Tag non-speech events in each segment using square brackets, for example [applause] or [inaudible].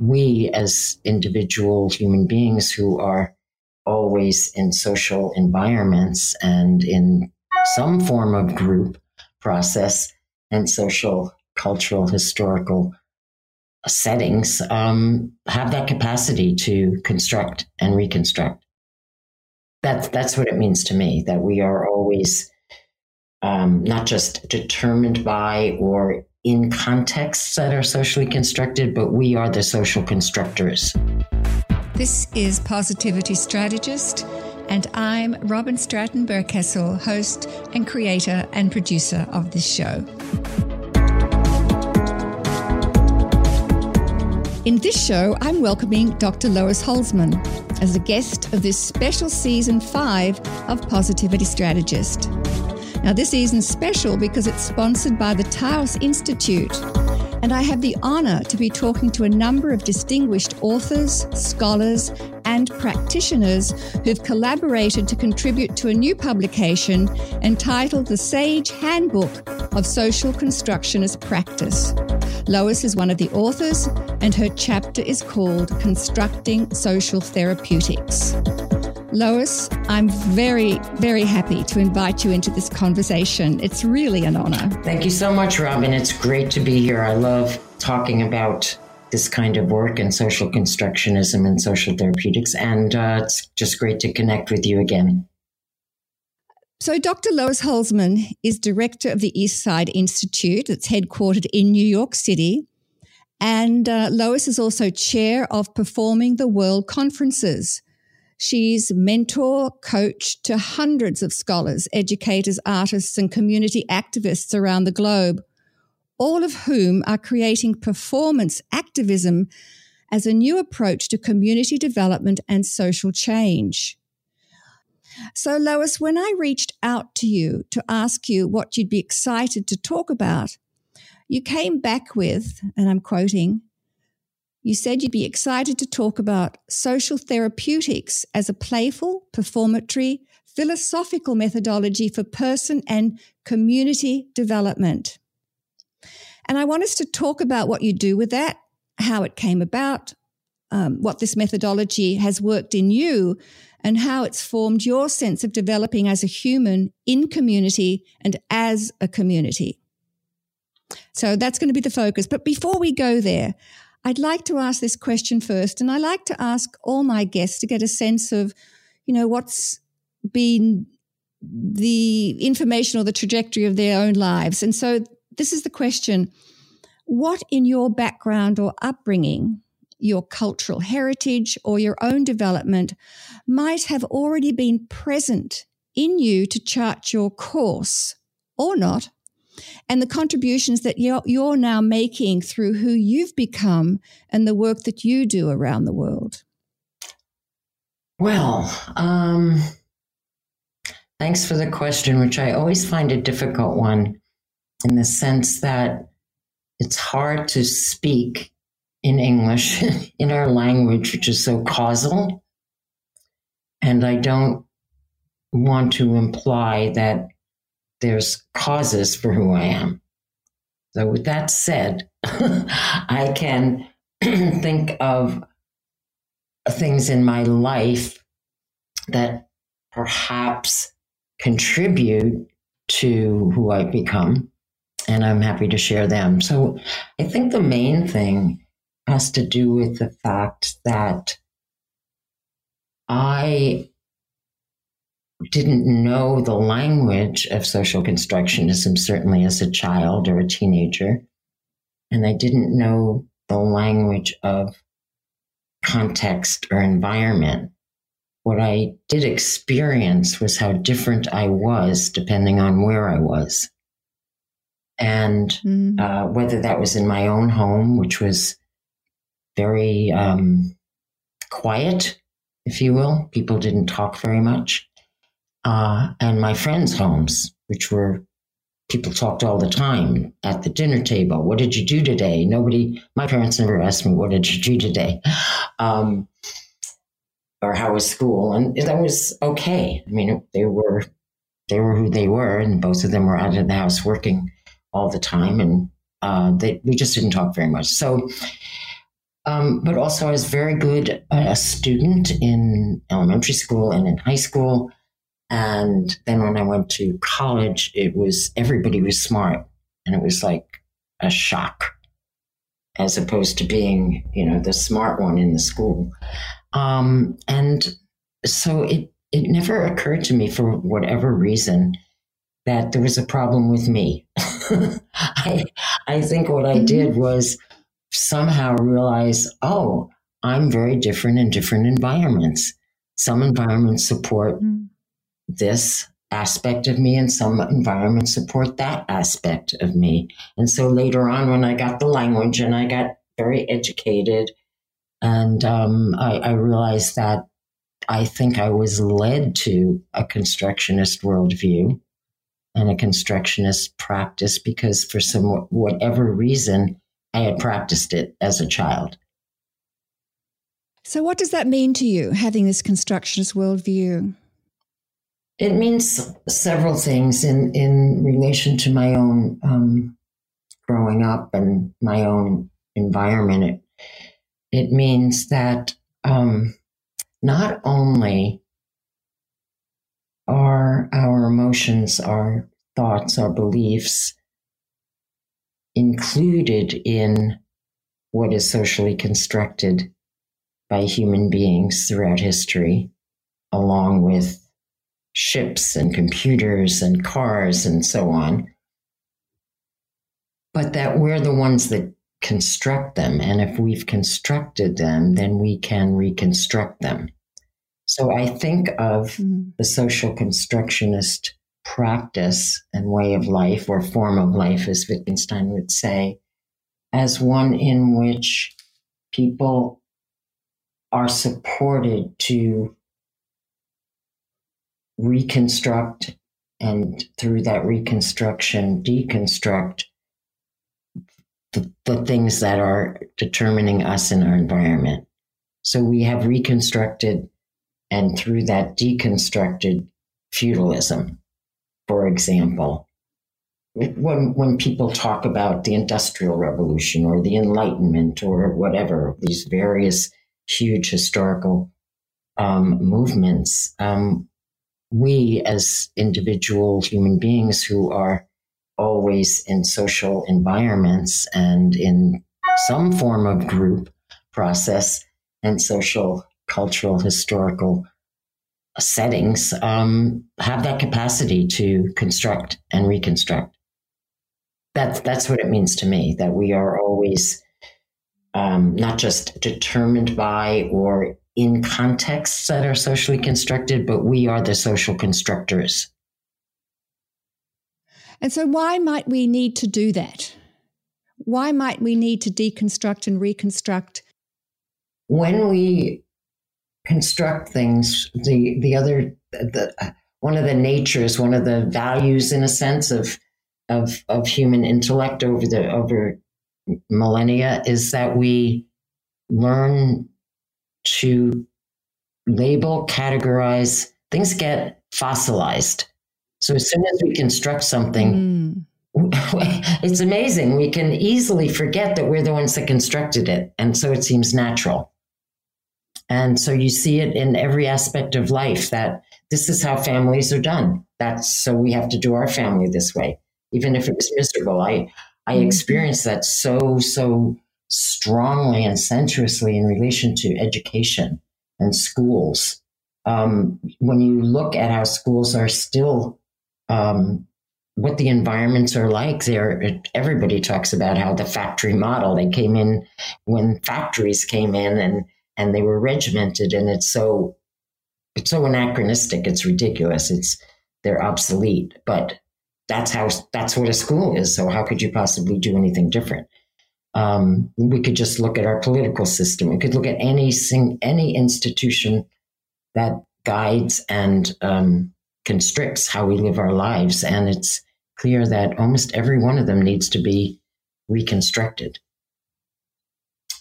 we as individual human beings who are always in social environments and in some form of group process and social, cultural, historical settings um, have that capacity to construct and reconstruct. That's that's what it means to me. That we are always um, not just determined by or in contexts that are socially constructed, but we are the social constructors. This is Positivity Strategist, and I'm Robin Stratton Berkessel, host and creator and producer of this show. In this show, I'm welcoming Dr. Lois Holzman as a guest of this special season five of Positivity Strategist. Now, this season's special because it's sponsored by the Taos Institute, and I have the honor to be talking to a number of distinguished authors, scholars, and practitioners who've collaborated to contribute to a new publication entitled The Sage Handbook of Social Constructionist Practice. Lois is one of the authors, and her chapter is called Constructing Social Therapeutics. Lois, I'm very, very happy to invite you into this conversation. It's really an honor. Thank you so much, Robin. It's great to be here. I love talking about this kind of work and social constructionism and social therapeutics, and uh, it's just great to connect with you again. So, Dr. Lois Holzman is director of the Eastside Institute that's headquartered in New York City. And uh, Lois is also chair of Performing the World Conferences. She's mentor, coach to hundreds of scholars, educators, artists, and community activists around the globe, all of whom are creating performance activism as a new approach to community development and social change. So, Lois, when I reached out to you to ask you what you'd be excited to talk about, you came back with, and I'm quoting, you said you'd be excited to talk about social therapeutics as a playful, performatory, philosophical methodology for person and community development. And I want us to talk about what you do with that, how it came about, um, what this methodology has worked in you, and how it's formed your sense of developing as a human in community and as a community. So that's going to be the focus. But before we go there, I'd like to ask this question first. And I like to ask all my guests to get a sense of, you know, what's been the information or the trajectory of their own lives. And so this is the question What in your background or upbringing your cultural heritage or your own development might have already been present in you to chart your course or not, and the contributions that you're, now making through who you've become and the work that you do around the world. Well, um, thanks for the question, which I always find a difficult one in the sense that it's hard to speak in English, [laughs] in our language, which is so causal. And I don't want to imply that there's causes for who I am. So, with that said, [laughs] I can [clears throat] think of things in my life that perhaps contribute to who I've become, and I'm happy to share them. So, I think the main thing has to do with the fact that I didn't know the language of social constructionism, certainly as a child or a teenager. And I didn't know the language of context or environment. What I did experience was how different I was depending on where I was. And mm. uh, whether that was in my own home, which was very um, quiet, if you will. People didn't talk very much. Uh, and my friends' homes, which were people talked all the time at the dinner table. What did you do today? Nobody, my parents never asked me, What did you do today? [laughs] Um, or how was school? And that was okay. I mean, they were they were who they were, and both of them were out of the house working all the time, and uh, they, we just didn't talk very much. So Um, but also, I was very good a student in elementary school and in high school. And then when I went to college, it was everybody was smart, and it was like a shock, as opposed to being, you know, the smart one in the school. Um, and so it it never occurred to me for whatever reason that there was a problem with me. [laughs] I, I think what I did mm-hmm. was somehow realize, oh, I'm very different in different environments. Some environments support mm. This aspect of me, and some environments support that aspect of me. And so later on, when I got the language and I got very educated, and um, I, I realized that I think I was led to a constructionist worldview and a constructionist practice because for some whatever reason I had practiced it as a child. So, what does that mean to you, having this constructionist worldview? It means several things in, in relation to my own um, growing up and my own environment. It, it means that um, not only are our emotions, our thoughts, our beliefs included in what is socially constructed by human beings throughout history, along with ships and computers and cars and so on. But that we're the ones that construct them. And if we've constructed them, then we can reconstruct them. So I think of mm. the social constructionist practice and way of life or form of life, as Wittgenstein would say, as one in which people are supported to reconstruct and through that reconstruction, deconstruct the, the things that are determining us in our environment. So we have reconstructed and through that deconstructed feudalism, for example. When, when people talk about the Industrial Revolution or the Enlightenment or whatever, these various huge historical um, movements, um, we as individual human beings who are always in social environments and in some form of group process and social cultural, historical settings um, have that capacity to construct and reconstruct. That's that's what it means to me. That we are always um, not just determined by or in contexts that are socially constructed, but we are the social constructors. And so, why might we need to do that? Why might we need to deconstruct and reconstruct? When we construct things. The the other the one of the natures, one of the values, in a sense of of of human intellect over the over millennia is that we learn to label, categorize. Things get fossilized. So as soon as we construct something. Mm. [laughs] It's amazing. We can easily forget that we're the ones that constructed it. And so it seems natural. And so you see it in every aspect of life that this is how families are done. That's so we have to do our family this way, even if it was miserable. I I mm-hmm. experienced that so so strongly and sensuously in relation to education and schools. Um, when you look at how schools are still, um, what the environments are like, there everybody talks about how the factory model. They came in when factories came in and and they were regimented and it's so it's so anachronistic it's ridiculous it's they're obsolete but that's how that's what a school is so how could you possibly do anything different um, we could just look at our political system. We could look at any sing, any institution that guides and um, constricts how we live our lives. And it's clear that almost every one of them needs to be reconstructed.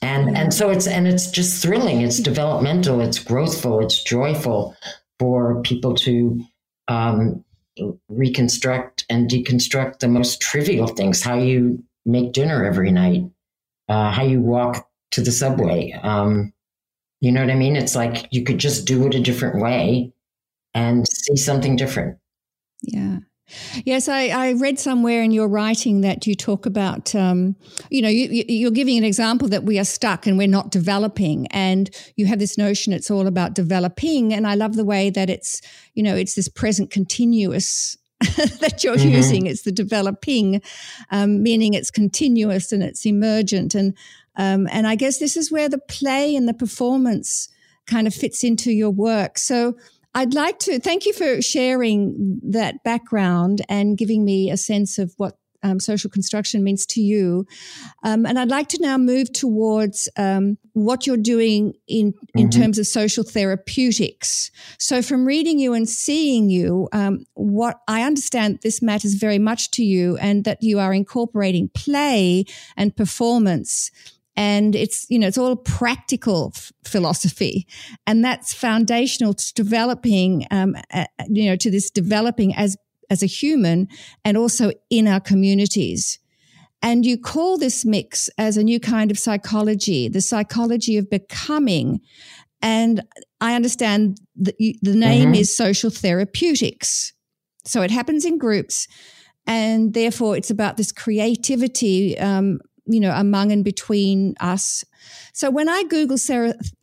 And and so it's and it's just thrilling. It's developmental. It's growthful. It's joyful for people to um, reconstruct and deconstruct the most trivial things how you make dinner every night uh, how you walk to the subway. Um, you know what I mean? It's like you could just do it a different way and see something different. Yeah. Yes, I, I, read somewhere in your writing that you talk about, um, you know, you, are giving an example that we are stuck and we're not developing. And you have this notion it's all about developing. And I love the way that it's, you know, it's this present continuous [laughs] that you're mm-hmm. using. It's the developing, um, meaning it's continuous and it's emergent. And, um, and I guess this is where the play and the performance kind of fits into your work. So, I'd like to thank you for sharing that background and giving me a sense of what um, social construction means to you. Um, and I'd like to now move towards um, what you're doing in, in mm-hmm. terms of social therapeutics. So, from reading you and seeing you, um, what I understand this matters very much to you, and that you are incorporating play and performance and it's you know it's all practical f- philosophy and that's foundational to developing um, uh, you know to this developing as as a human and also in our communities. And you call this mix as a new kind of psychology the psychology of becoming. And i understand that you, the name mm-hmm. is social therapeutics. So it happens in groups and therefore it's about this creativity um, you know, among and between us. So when I Google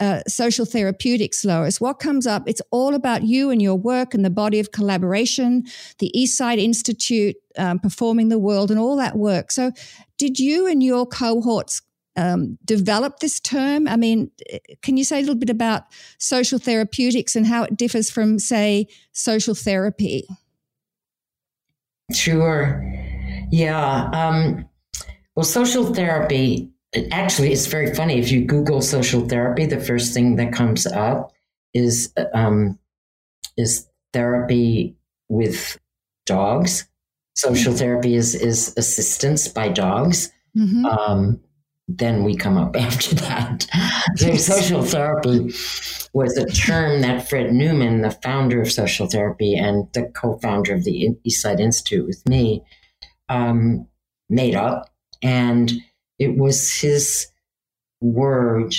uh, social therapeutics, Lois, what comes up? It's all about you and your work and the body of collaboration, the Eastside Institute, um, performing the world, and all that work. So, did you and your cohorts um, develop this term? I mean, can you say a little bit about social therapeutics and how it differs from, say, social therapy? Sure. Yeah. Um, well, social therapy, actually, it's very funny. If you Google social therapy, the first thing that comes up is um, is therapy with dogs. Social therapy is is assistance by dogs. Mm-hmm. Um, then we come up [laughs] after that. so [laughs] social therapy was a term that Fred Newman, the founder of social therapy and the co-founder of the Eastside Institute with me, um, made up and it was his word.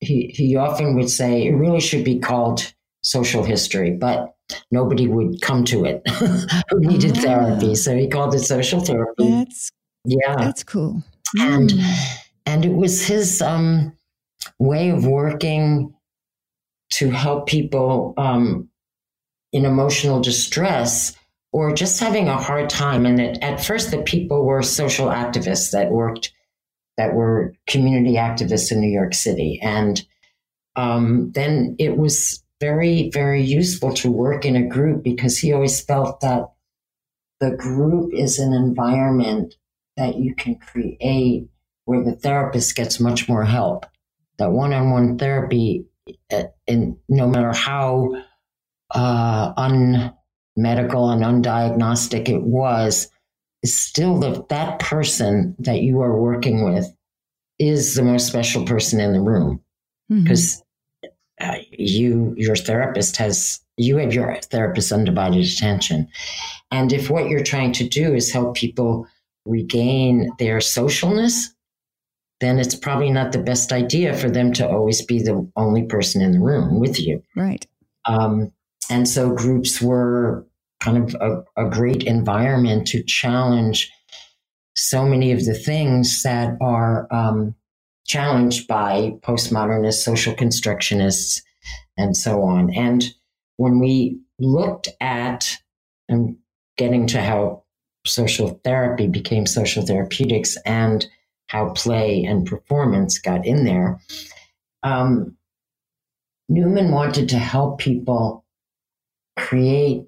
He, he often would say it really should be called social history, but nobody would come to it [laughs] who needed ah. therapy. So he called it social therapy. That's yeah, that's cool. And mm. and it was his um, way of working to help people um, in emotional distress or just having a hard time. And it, at first, the people were social activists that worked, that were community activists in New York City. And um, then it was very, very useful to work in a group because he always felt that the group is an environment that you can create where the therapist gets much more help. That one on one therapy, and uh, no matter how uh, un medical and undiagnostic it was, is still the, that person that you are working with is the most special person in the room. Because mm-hmm. uh, you your therapist has you have your therapist's undivided attention. And if what you're trying to do is help people regain their socialness then it's probably not the best idea for them to always be the only person in the room with you. Right. Um, and so groups were kind of a, a great environment to challenge so many of the things that are um, challenged by postmodernist social constructionists, and so on. And when we looked at and getting to how social therapy became social therapeutics and how play and performance got in there, um, Newman wanted to help people create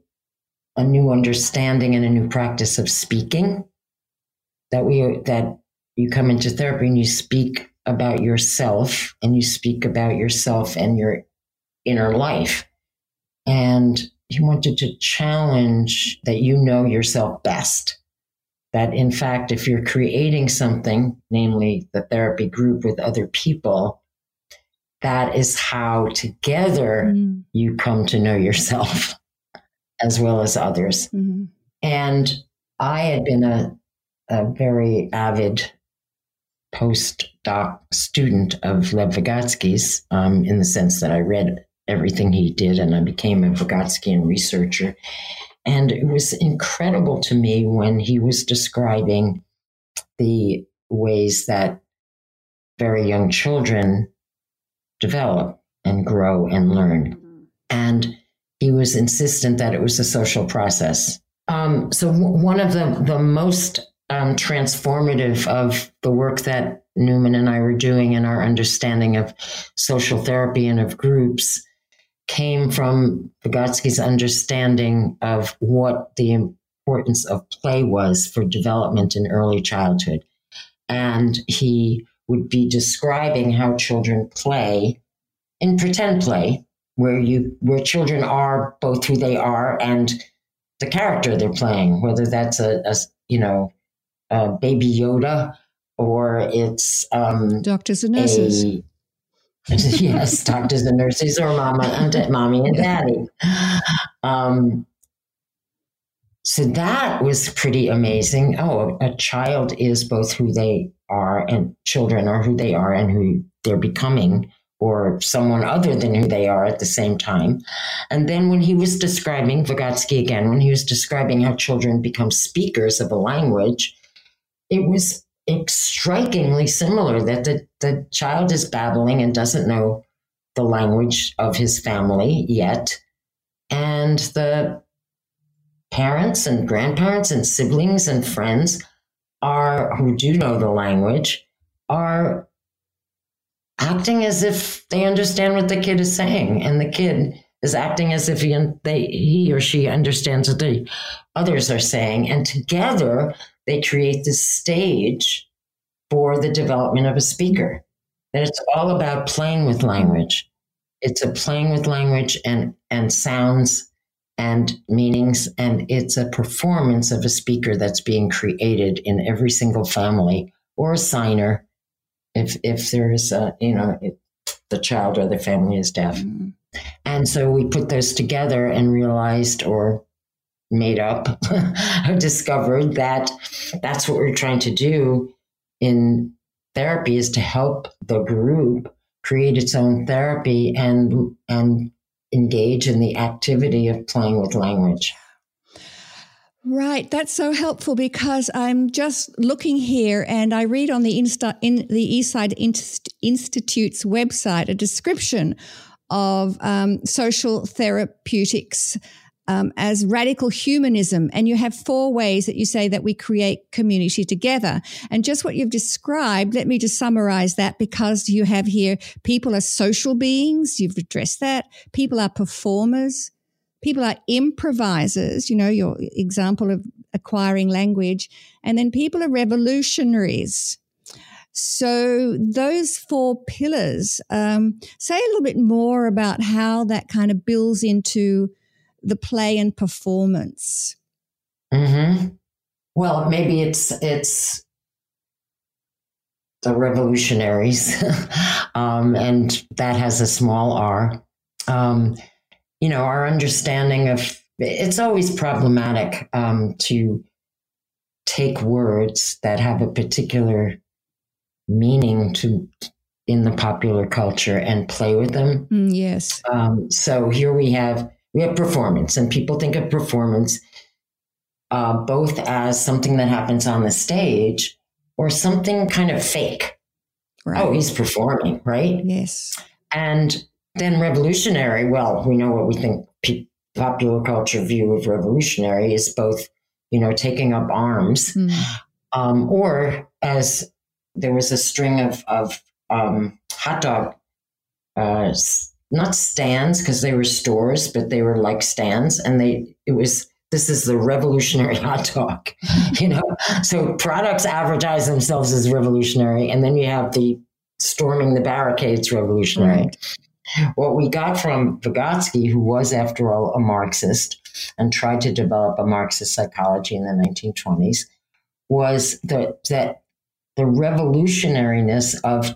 a new understanding and a new practice of speaking that we that you come into therapy and you speak about yourself and you speak about yourself and your inner life. And he wanted to challenge that you know yourself best. That in fact if you're creating something namely the therapy group with other people that is how together mm. you come to know yourself [laughs] as well as others. Mm-hmm. And I had been a, a very avid postdoc student of Lev Vygotsky's um, in the sense that I read everything he did and I became a Vygotskyan researcher. And it was incredible to me when he was describing the ways that very young children develop and grow and learn. And he was insistent that it was a social process. Um, so, w- one of the, the most um, transformative of the work that Newman and I were doing in our understanding of social therapy and of groups came from Vygotsky's understanding of what the importance of play was for development in early childhood. And he would be describing how children play in pretend play, where you where children are both who they are and the character they're playing, whether that's a, a you know a baby Yoda or it's um, doctors and nurses. A, [laughs] yes, doctors and nurses, or mama and mommy and daddy. Um, so that was pretty amazing. Oh, a child is both who they are, and children are who they are and who they're becoming, or someone other than who they are at the same time. And then when he was describing Vygotsky again, when he was describing how children become speakers of a language, it was strikingly similar that the, the child is babbling and doesn't know the language of his family yet. And the parents and grandparents and siblings and friends are who do know the language are acting as if they understand what the kid is saying and the kid is acting as if he, they, he or she understands what the others are saying and together they create this stage for the development of a speaker. That it's all about playing with language. It's a playing with language and, and sounds and meanings, and it's a performance of a speaker that's being created in every single family or a signer if if there is a you know the child or the family is deaf. Mm-hmm. And so we put those together and realized or made up [laughs] or discovered that that's what we're trying to do in therapy is to help the group create its own therapy and and engage in the activity of playing with language. Right, that's so helpful because I'm just looking here and I read on the Insta, in the Eastside Institute's website a description of um, social therapeutics um, as radical humanism. And you have four ways that you say that we create community together. And just what you've described, let me just summarize that because you have here people are social beings. You've addressed that. People are performers. People are improvisers, you know, your example of acquiring language. And then people are revolutionaries. So those four pillars, um, say a little bit more about how that kind of builds into the play and performance? Mm-hmm. Well, maybe it's it's the revolutionaries, [laughs] um, and that has a small R. Um, you know, our understanding of it's always problematic um, to take words that have a particular meaning to in the popular culture and play with them. Mm, yes. Um, so here we have we have performance, and people think of performance uh, both as something that happens on the stage or something kind of fake. Right. Oh, he's performing, right? Yes. And then revolutionary, well, we know what we think pe- popular culture view of revolutionary is both, you know, taking up arms, mm. um, or as there was a string of, of um, hot dog uh, not stands because they were stores, but they were like stands, and they it was this is the revolutionary [laughs] hot dog, [laughs] you know. So products advertise themselves as revolutionary, and then you have the storming the barricades revolutionary. Right. What we got from Vygotsky, who was, after all, a Marxist and tried to develop a Marxist psychology in the 1920s, was the, that the revolutionariness of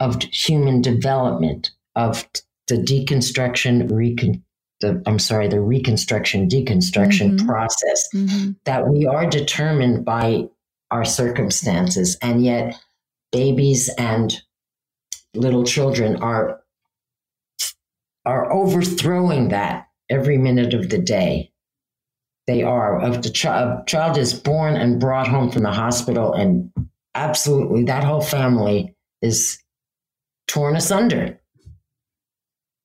of human development, of the deconstruction, recon, the, I'm sorry, the reconstruction, deconstruction mm-hmm. process, mm-hmm. that we are determined by our circumstances. And yet, babies and little children are are overthrowing that every minute of the day. They are. If the child, child is born and brought home from the hospital, and absolutely that whole family is torn asunder.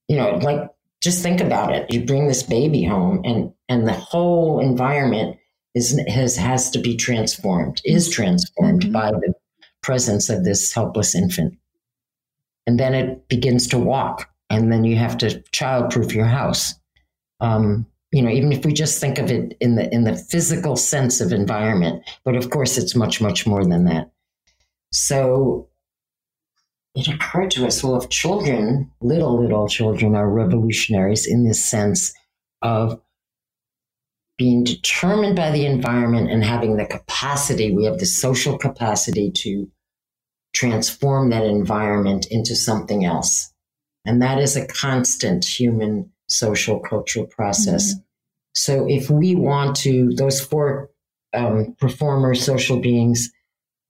You know, like just think about it. You bring this baby home, and and the whole environment is has has to be transformed. Is transformed mm-hmm. by the presence of this helpless infant, and then it begins to walk, and then you have to childproof your house. Um, you know, even if we just think of it in the in the physical sense of environment, but of course it's much much more than that. So it occurred to us, well, if children, little little children, are revolutionaries in this sense of being determined by the environment and having the capacity, we have the social capacity to transform that environment into something else. And that is a constant human social cultural process. Mm-hmm. So if we want to, those four um, performers, social beings,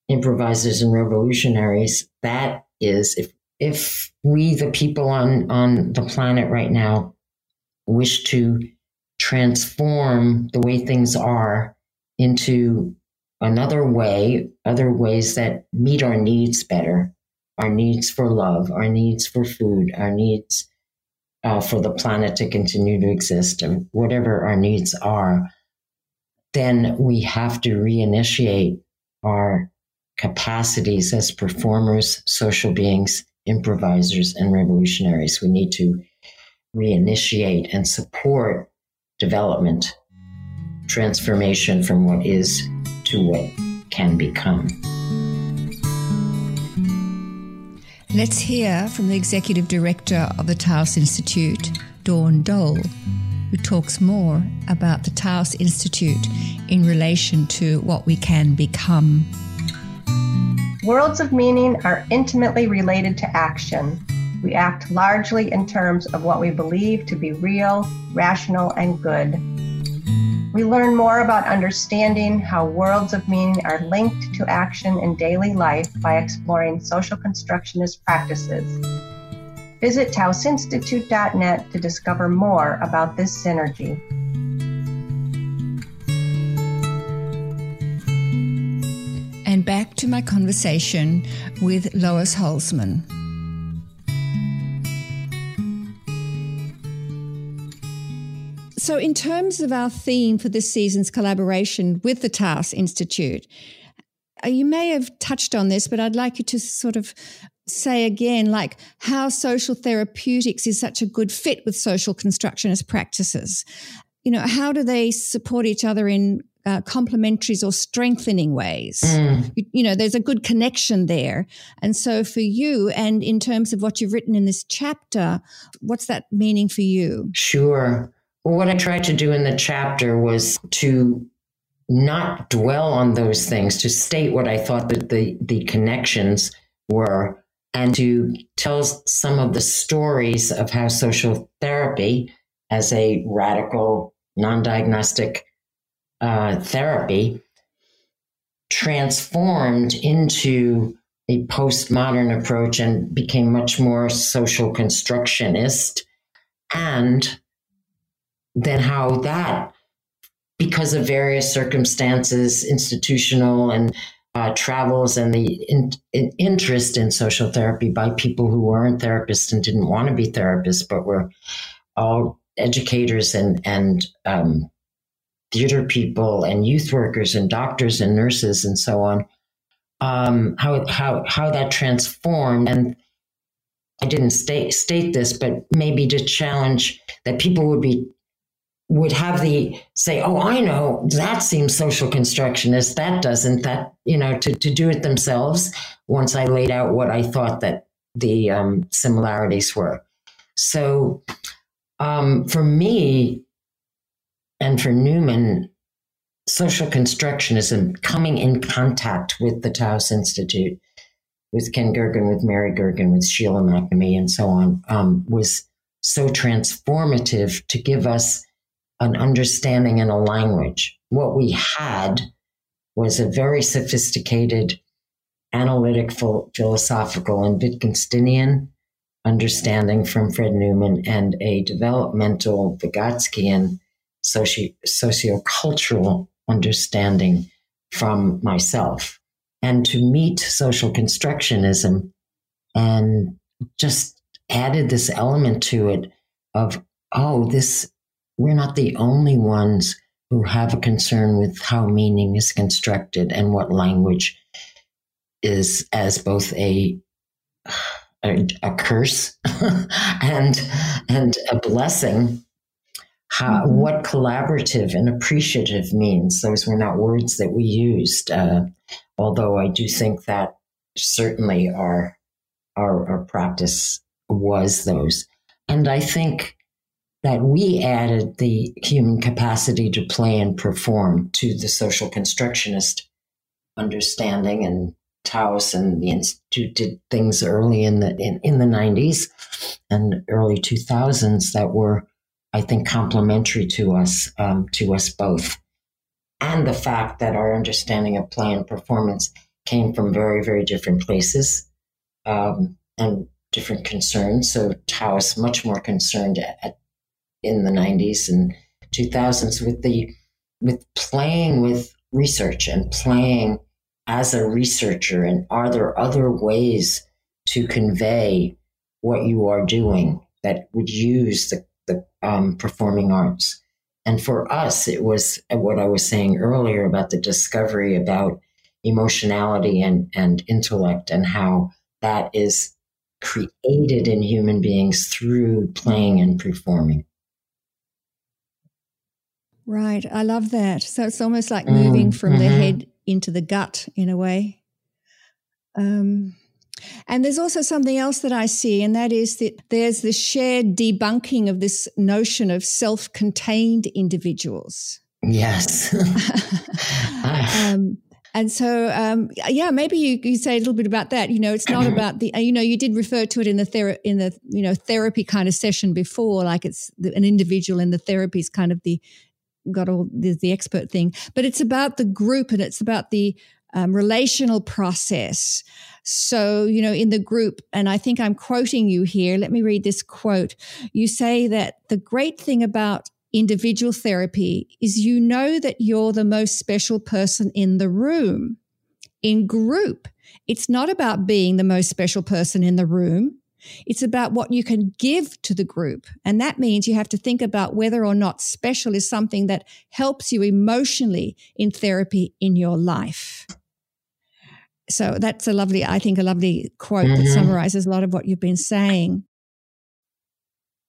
improvisers, and revolutionaries, that is if if we, the people on on the planet right now, wish to transform the way things are into another way, other ways that meet our needs better, our needs for love, our needs for food, our needs uh, for the planet to continue to exist, and whatever our needs are, then we have to reinitiate our capacities as performers, social beings, improvisers, and revolutionaries. We need to reinitiate and support development, transformation from what is to what can become. Let's hear from the Executive Director of the Taos Institute, Dawn Dole, who talks more about the Taos Institute in relation to what we can become. Worlds of meaning are intimately related to action. We act largely in terms of what we believe to be real, rational, and good. We learn more about understanding how worlds of meaning are linked to action in daily life by exploring social constructionist practices. Visit taosinstitute.net to discover more about this synergy. To my conversation with Lois Holzman. So, in terms of our theme for this season's collaboration with the Taos Institute, uh, you may have touched on this, but I'd like you to sort of say again, like how social therapeutics is such a good fit with social constructionist practices. You know, how do they support each other in uh, complementaries or strengthening ways. Mm. You, you, know, there's a good connection there. And so for you, and in terms of what you've written in this chapter, what's that meaning for you? Sure. Well, what I tried to do in the chapter was to not dwell on those things, to state what I thought that the, the connections were, and to tell some of the stories of how social therapy, as a radical, non diagnostic uh, therapy, transformed into a postmodern approach and became much more social constructionist. And then how that, because of various circumstances, institutional and uh, travels and the in, in interest in social therapy by people who weren't therapists and didn't want to be therapists, but were all educators and and um, theater people and youth workers and doctors and nurses and so on. Um, how how how that transformed and I didn't state state this, but maybe to challenge that people would be would have the say, oh, I know that seems social constructionist. That doesn't. That you know to to do it themselves. Once I laid out what I thought that the um, similarities were, so um, for me and for Newman, social constructionism coming in contact with the Taos Institute, with Ken Gergen, with Mary Gergen, with Sheila McNamee, and so on, um, was so transformative to give us an understanding and a language. What we had was a very sophisticated analytic, philosophical, and Wittgensteinian understanding from Fred Newman and a developmental Vygotskian socio- sociocultural understanding from myself. And to meet social constructionism and just added this element to it of, oh, this, we're not the only ones who have a concern with how meaning is constructed and what language is as both a a, a curse [laughs] and and a blessing. How, mm-hmm. what collaborative and appreciative means. Those were not words that we used, uh, although I do think that certainly our, our, our practice was those. And I think that we added the human capacity to play and perform to the social constructionist understanding and Taos and the Institute did things early in the in, in the 90s and early 2000s that were, I think, complementary to us, um, to us both. And the fact that our understanding of play and performance came from very, very different places um, and different concerns. So Tao Taos much more concerned at, in the 90s and 2000s with the with playing with research and playing as a researcher? And are there other ways to convey what you are doing that would use the, the um, performing arts? And for us, it was what I was saying earlier about the discovery about emotionality and, and intellect and how that is created in human beings through playing and performing. Right. I love that. So it's almost like moving mm, from mm-hmm. the head into the gut in a way. Um, and there's also something else that I see, and that is that there's the shared debunking of this notion of self contained individuals. Yes. [laughs] um, and so, um, yeah, maybe you, you say a little bit about that. You know, it's not about the, you know, you did refer to it in the thera- in the you know therapy kind of session before, like it's the, an individual in the therapy is kind of the got all the, the expert thing, but it's about the group and it's about the um, relational process. So, you know, in the group, and I think I'm quoting you here. Let me read this quote. You say that the great thing about individual therapy is you know that you're the most special person in the room. In group, it's not about being the most special person in the room. It's about what you can give to the group. And that means you have to think about whether or not special is something that helps you emotionally in therapy in your life. So that's a lovely, I think, a lovely quote mm-hmm. that summarizes a lot of what you've been saying.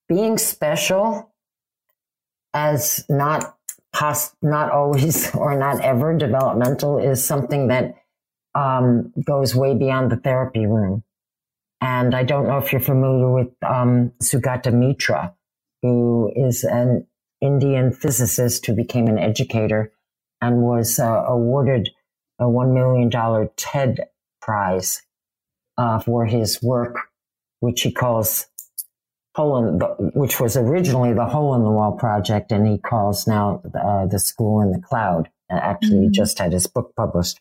Being special as not pos- not always [laughs] or not ever developmental is something that um, goes way beyond the therapy room. And I don't know if you're familiar with um, Sugata Mitra, who is an Indian physicist who became an educator and was uh, awarded a $1 million TED Prize uh, for his work, which he calls hole in the, which was originally the hole in the wall project, and he calls now uh, the school in the cloud. Actually, mm-hmm. just had his book published.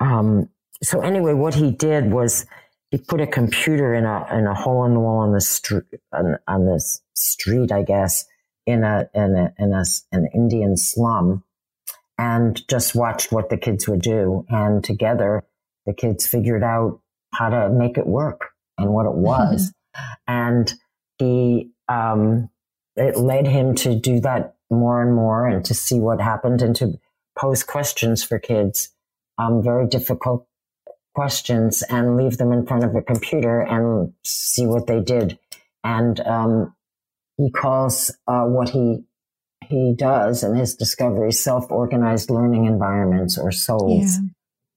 Um, so anyway, what he did was he put a computer in a in a hole in the wall on the street on, on this street, I guess, in a in a in a an Indian slum, and just watched what the kids would do. And together, the kids figured out how to make it work and what it was. and he um, it led him to do that more and more, and to see what happened, and to pose questions for kids. Um, very difficult questions and leave them in front of a computer and see what they did. And um, he calls uh, what he he does and his discovery self-organized learning environments or SOLEs. Yeah.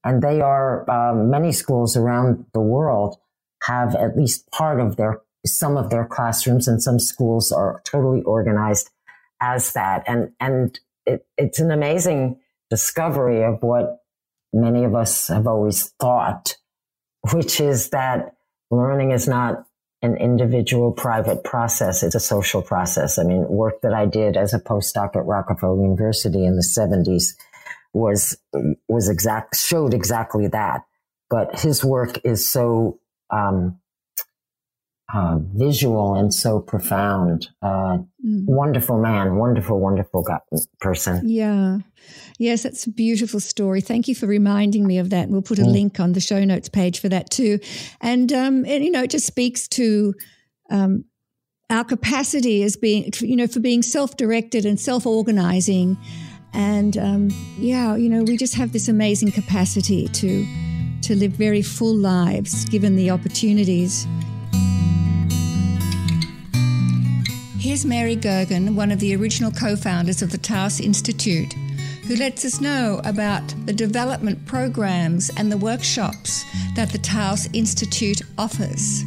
And they are um, many schools around the world have at least part of their some of their classrooms, and some schools are totally organized as that. And and it, it's an amazing discovery of what many of us have always thought, which is that learning is not an individual private process. It's a social process. I mean, work that I did as a postdoc at Rockefeller University in the 70s was, was exact, showed exactly that. but his work is so um, uh, visual and so profound. Uh, mm. Wonderful man, wonderful, wonderful person. Yeah. Yes, that's a beautiful story. Thank you for reminding me of that. We'll put a mm. link on the show notes page for that too. And, um, and you know, it just speaks to um, our capacity as being, you know, for being self directed and self organizing. And um, yeah, you know, we just have this amazing capacity to to live very full lives given the opportunities. Here's Mary Gergen, one of the original co founders of the Taos Institute, who lets us know about the development programs and the workshops that the Taos Institute offers.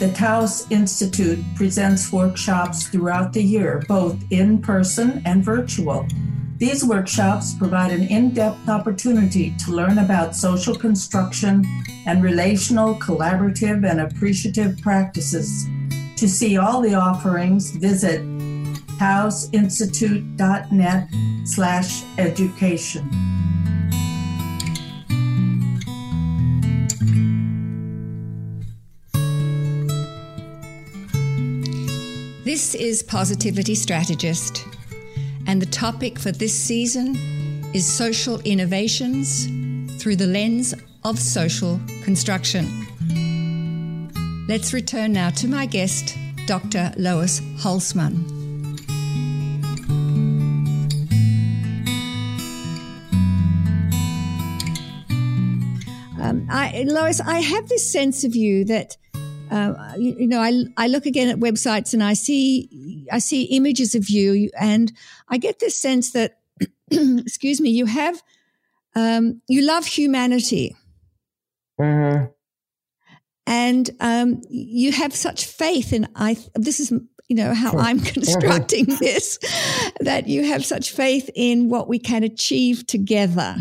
The Taos Institute presents workshops throughout the year, both in person and virtual. These workshops provide an in depth opportunity to learn about social construction and relational, collaborative, and appreciative practices. To see all the offerings, visit taosinstitute.net slash education. This is Positivity Strategist and the topic for this season is social innovations through the lens of social construction. Let's return now to my guest, Dr. Lois Holzman. Um, I, Lois, I have this sense of you that uh, you, you, know, I, I look again at websites and I see I see images of you, and I get this sense that, [clears throat] excuse me, you have um, you love humanity, mm-hmm. and um, you have such faith in I. This is you know how I'm [laughs] constructing this, that you have such faith in what we can achieve together.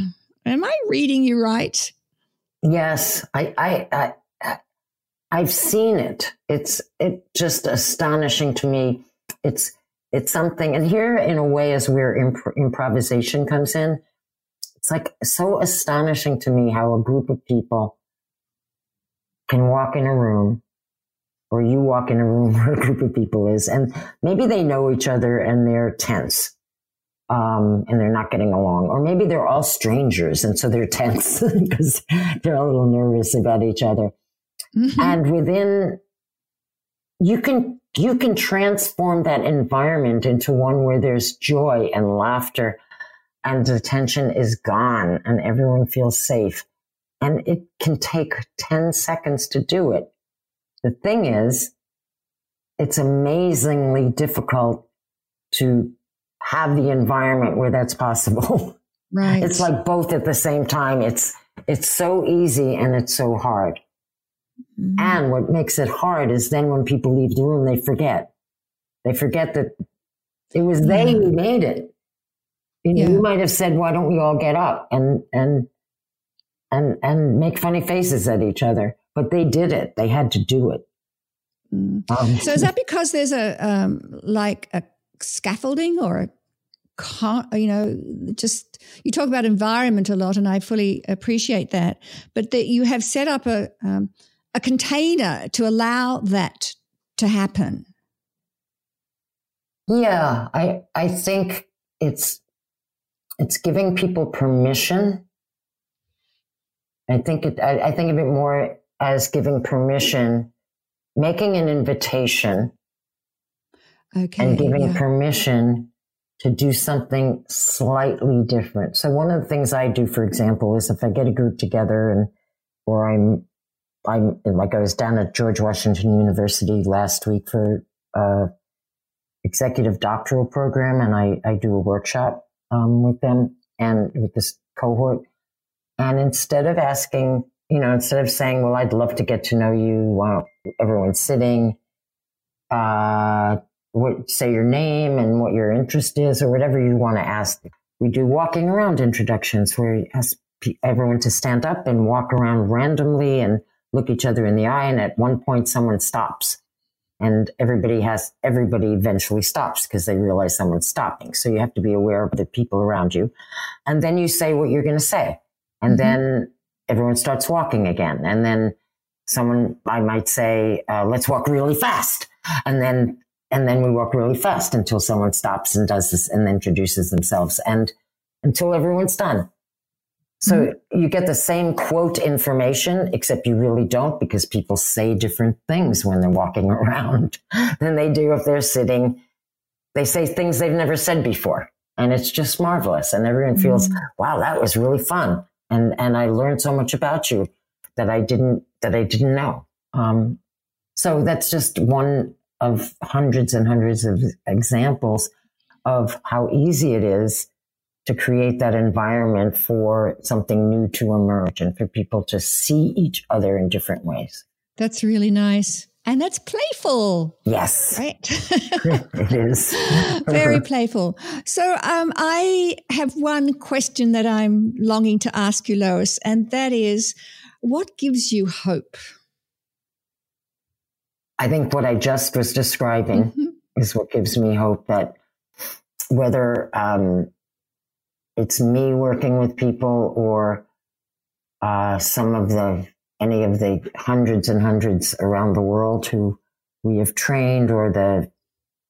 Am I reading you right? Yes, I, I, I I've seen it. It's it just astonishing to me. It's it's something, and here in a way is where imp- improvisation comes in. It's like so astonishing to me how a group of people can walk in a room, or you walk in a room [laughs] where a group of people is, and maybe they know each other and they're tense. Um, and they're not getting along, or maybe they're all strangers and so they're [laughs] tense because they're a little nervous about each other Mm-hmm. And within, you can, you can transform that environment into one where there's joy and laughter and the tension is gone and everyone feels safe. And it can take 10 seconds to do it. The thing is, it's amazingly difficult to have the environment where that's possible. [laughs] Right. It's like both at the same time. It's, it's so easy and it's so hard. Mm-hmm. And what makes it hard is then when people leave the room, they forget. They forget that it was they who made it. You, yeah. you might have said, "Why don't we all get up and and and and make funny faces at each other?" But they did it. They had to do it. Mm. Um, so is that because there's a um, like a scaffolding or a you know, just you talk about environment a lot, and I fully appreciate that. But that you have set up a um, a container to allow that to happen. Yeah, I I think it's it's giving people permission. I think it I, I think of it more as giving permission, making an invitation, okay, and giving yeah. permission to do something slightly different. So one of the things I do, for example, is if I get a group together and or I'm I'm like I was down at George Washington University last week for a executive doctoral program, and I I do a workshop um, with them and with this cohort. And instead of asking, you know, instead of saying, "Well, I'd love to get to know you," while everyone's sitting, uh, what, say your name and what your interest is, or whatever you want to ask. We do walking around introductions where we ask everyone to stand up and walk around randomly and look each other in the eye. And at one point, someone stops. And everybody has everybody eventually stops because they realize someone's stopping. So you have to be aware of the people around you. And then you say what you're going to say. And mm-hmm. then everyone starts walking again. And then someone i might say uh, let's walk really fast. And then and then we walk really fast until someone stops and does this and introduces themselves. And until everyone's done so mm-hmm. you get the same quote information, except you really don't because people say different things when they're walking [laughs] around than they do if they're sitting. They say things they've never said before. And it's just marvelous. And everyone feels, mm-hmm. wow, that was really fun. And, and I learned so much about you that I didn't, that I didn't know. Um, so that's just one of hundreds and hundreds of examples of how easy it is to create that environment for something new to emerge and for people to see each other in different ways. That's really nice. And that's playful. Yes. Right. [laughs] [laughs] it is. Very [laughs] playful. So um, I have one question that I'm longing to ask you, Lois, and that is what gives you hope? I think what I just was describing mm-hmm. is what gives me hope that whether um, it's me working with people or uh, some of the any of the hundreds and hundreds around the world who we have trained or the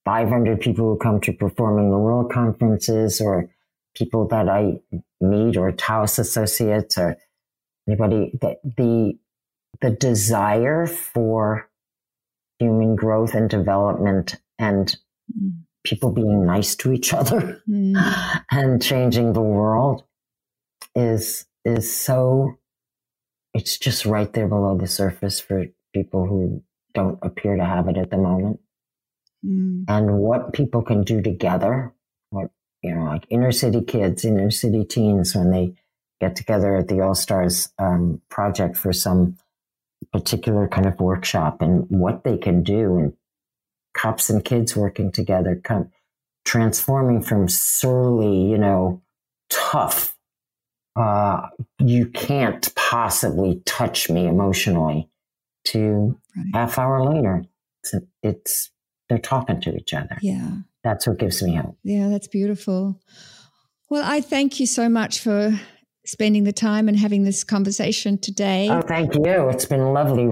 500 people who come to performing the world conferences or people that I meet or Taos associates or anybody that the the desire for human growth and development and mm people being nice to each other mm. [laughs] and changing the world is is so it's just right there below the surface for people who don't appear to have it at the moment mm. and what people can do together what you know like inner city kids inner city teens when they get together at the all stars um, project for some particular kind of workshop and what they can do and cops and kids working together, come transforming from surly, you know, tough. Uh, you can't possibly touch me emotionally. To right. half hour later, it's, it's they're talking to each other. Yeah, that's what gives me hope. Yeah, that's beautiful. Well, I thank you so much for spending the time and having this conversation today. Oh, thank you. It's been lovely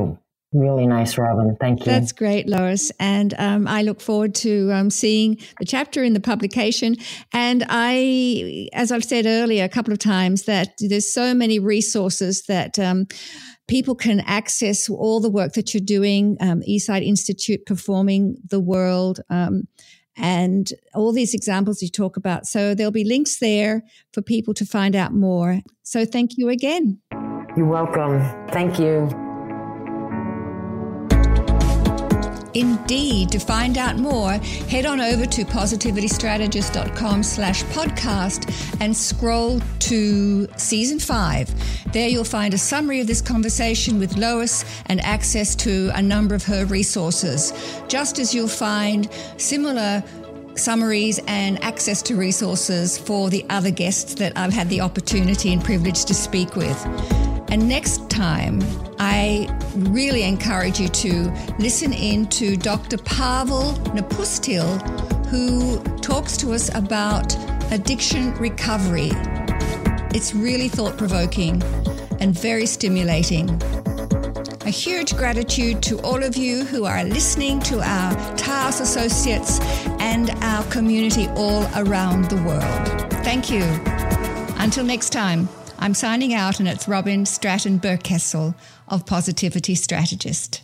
Really nice, Robin. Thank you. That's great, Lois. And um, I look forward to um, seeing the chapter in the publication. And I, as I've said earlier a couple of times, that there's so many resources that um, people can access all the work that you're doing, um, Eastside Institute performing the world. Um, and all these examples you talk about. So there'll be links there for people to find out more. So thank you again. You're welcome. Thank you. Indeed, to find out more, head on over to positivitystrategist.com slash podcast and scroll to season five. There you'll find a summary of this conversation with Lois and access to a number of her resources, just as you'll find similar summaries and access to resources for the other guests that I've had the opportunity and privilege to speak with. And next time, I really encourage you to listen in to Dr. Pavel Nepustil, who talks to us about addiction recovery. It's really thought provoking and very stimulating. A huge gratitude to all of you who are listening to our Taos Associates and our community all around the world. Thank you. Until next time. I'm signing out, and it's Robin Stratton Berkessel of Positivity Strategist.